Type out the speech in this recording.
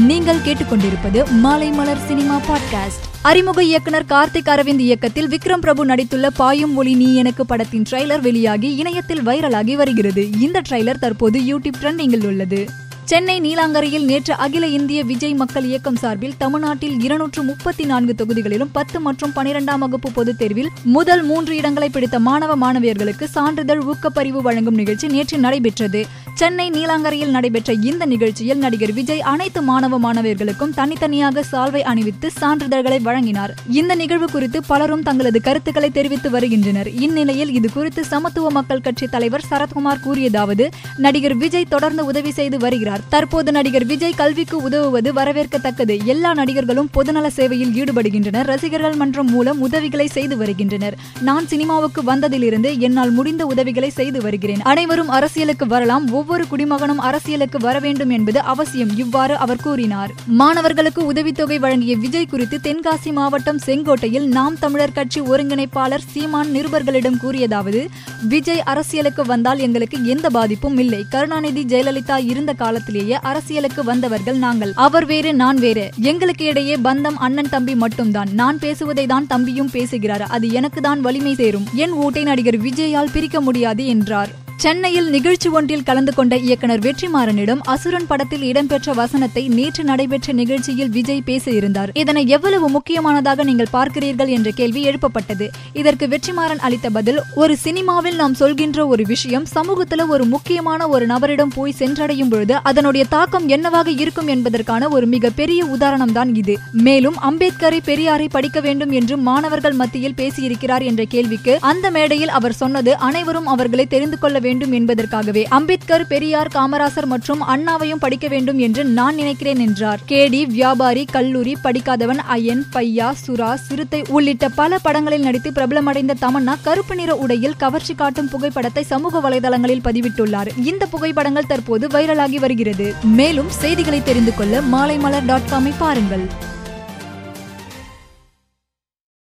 நீங்கள் கேட்டுக்கொண்டிருப்பது மாலை மலர் சினிமா பாட்காஸ்ட். அறிமுக இயக்குனர் கார்த்திக் அரவிந்த் இயக்கத்தில் விக்ரம் பிரபு நடித்துள்ள பாயும் ஒளி நீ எனக்கு படத்தின் ட்ரெய்லர் வெளியாகி இணையத்தில் வைரலாகி வருகிறது. இந்த ட்ரைலர் தற்போது யூடியூப் ட்ரெண்டிங்கில் உள்ளது. சென்னை நீலாங்கரையில் நேற்று அகில இந்திய விஜய் மக்கள் இயக்கம் சார்பில் தமிழ்நாட்டில் இருநூற்று முப்பத்தி நான்கு தொகுதிகளிலும் பத்து மற்றும் பனிரெண்டாம் வகுப்பு பொதுத் தேர்வில் முதல் மூன்று இடங்களை பிடித்த மாணவ மாணவியர்களுக்கு சான்றிதழ் ஊக்கப்பரிவு வழங்கும் நிகழ்ச்சி நேற்று நடைபெற்றது. சென்னை நீலாங்கரையில் நடைபெற்ற இந்த நிகழ்ச்சியில் நடிகர் விஜய் அனைத்து மாணவ மாணவியர்களுக்கும் தனித்தனியாக சால்வை அணிவித்து சான்றிதழ்களை வழங்கினார். இந்த நிகழ்வு குறித்து பலரும் தங்களது கருத்துக்களை தெரிவித்து வருகின்றனர். இந்நிலையில் இது குறித்து சமத்துவ மக்கள் கட்சி தலைவர் சரத்குமார் கூறியதாவது நடிகர் விஜய் தொடர்ந்து உதவி செய்து வருகிறார். தற்போது நடிகர் விஜய் கல்விக்கு உதவுவது வரவேற்கத்தக்கது. எல்லா நடிகர்களும் பொதுநல சேவையில் ஈடுபடுகின்றனர். ரசிகர்கள் மன்றம் மூலம் உதவிகளை செய்து வருகின்றனர். நான் சினிமாவுக்கு வந்ததிலிருந்து என்னால் முடிந்த உதவிகளை செய்து வருகிறேன். அனைவரும் அரசியலுக்கு வரலாம். ஒவ்வொரு குடிமகனும் அரசியலுக்கு வர வேண்டும் என்பது அவசியம் இவ்வாறு அவர் கூறினார். மாணவர்களுக்கு உதவித்தொகை வழங்கிய விஜய் குறித்து தென்காசி மாவட்டம் செங்கோட்டையில் நாம் தமிழர் கட்சி ஒருங்கிணைப்பாளர் சீமான் நிருபர்களிடம் கூறியதாவது விஜய் அரசியலுக்கு வந்தால் எங்களுக்கு எந்த பாதிப்பும் இல்லை. கருணாநிதி ஜெயலலிதா இருந்த காலத்திலேயே அரசியலுக்கு வந்தவர்கள் நாங்கள். அவர் வேறு நான் வேறு. எங்களுக்கு இடையே பந்தம் அண்ணன் தம்பி மட்டும்தான். நான் பேசுவதை தான் தம்பியும் பேசுகிறார். அது எனக்கு தான் வலிமை சேரும். என் ஓட்டை நடிகர் விஜயால் பிரிக்க முடியாது என்றார். சென்னையில் நிகழ்ச்சி ஒன்றில் கலந்து கொண்ட இயக்குனர் வெற்றிமாறனிடம் அசுரன் படத்தில் இடம்பெற்ற வசனத்தை நேற்று நடைபெற்ற நிகழ்ச்சியில் விஜய் பேசியிருந்தார். இதனை எவ்வளவு முக்கியமானதாக நீங்கள் பார்க்கிறீர்கள் என்ற கேள்வி எழுப்பப்பட்டது. இதற்கு வெற்றிமாறன் அளித்த பதில் ஒரு சினிமாவில் நாம் சொல்கின்ற ஒரு விஷயம் சமூகத்துல ஒரு முக்கியமான ஒரு நபரிடம் போய் சென்றடையும் பொழுது அதனுடைய தாக்கம் என்னவாக இருக்கும் என்பதற்கான ஒரு மிக பெரிய உதாரணம் தான் இது. மேலும் அம்பேத்கரை பெரியாரை படிக்க வேண்டும் என்று மாணவர்கள் மத்தியில் பேசியிருக்கிறார் என்ற கேள்விக்கு அந்த மேடையில் அவர் சொன்னது அனைவரும் அவர்களை தெரிந்து கொள்ள வேண்டும் என்பதற்காகவே அம்பேத்கர் பெரியார் காமராசர் மற்றும் அண்ணாவையும் படிக்க வேண்டும் என்று நான் நினைக்கிறேன் என்றார். கேடி வியாபாரி கல்லூரி படிக்காதவன் அயன் பையா சுரா சிறுத்தை உள்ளிட்ட பல படங்களில் நடித்து பிரபலமடைந்த தமன்னா கருப்பு நிற உடையில் கவர்ச்சி காட்டும் புகைப்படத்தை சமூக வலைதளங்களில் பதிவிட்டுள்ளார். இந்த புகைப்படங்கள் தற்போது வைரலாகி வருகிறது. மேலும் செய்திகளை தெரிந்து கொள்ள மாலைமலர் டாட் காமை பாருங்கள்.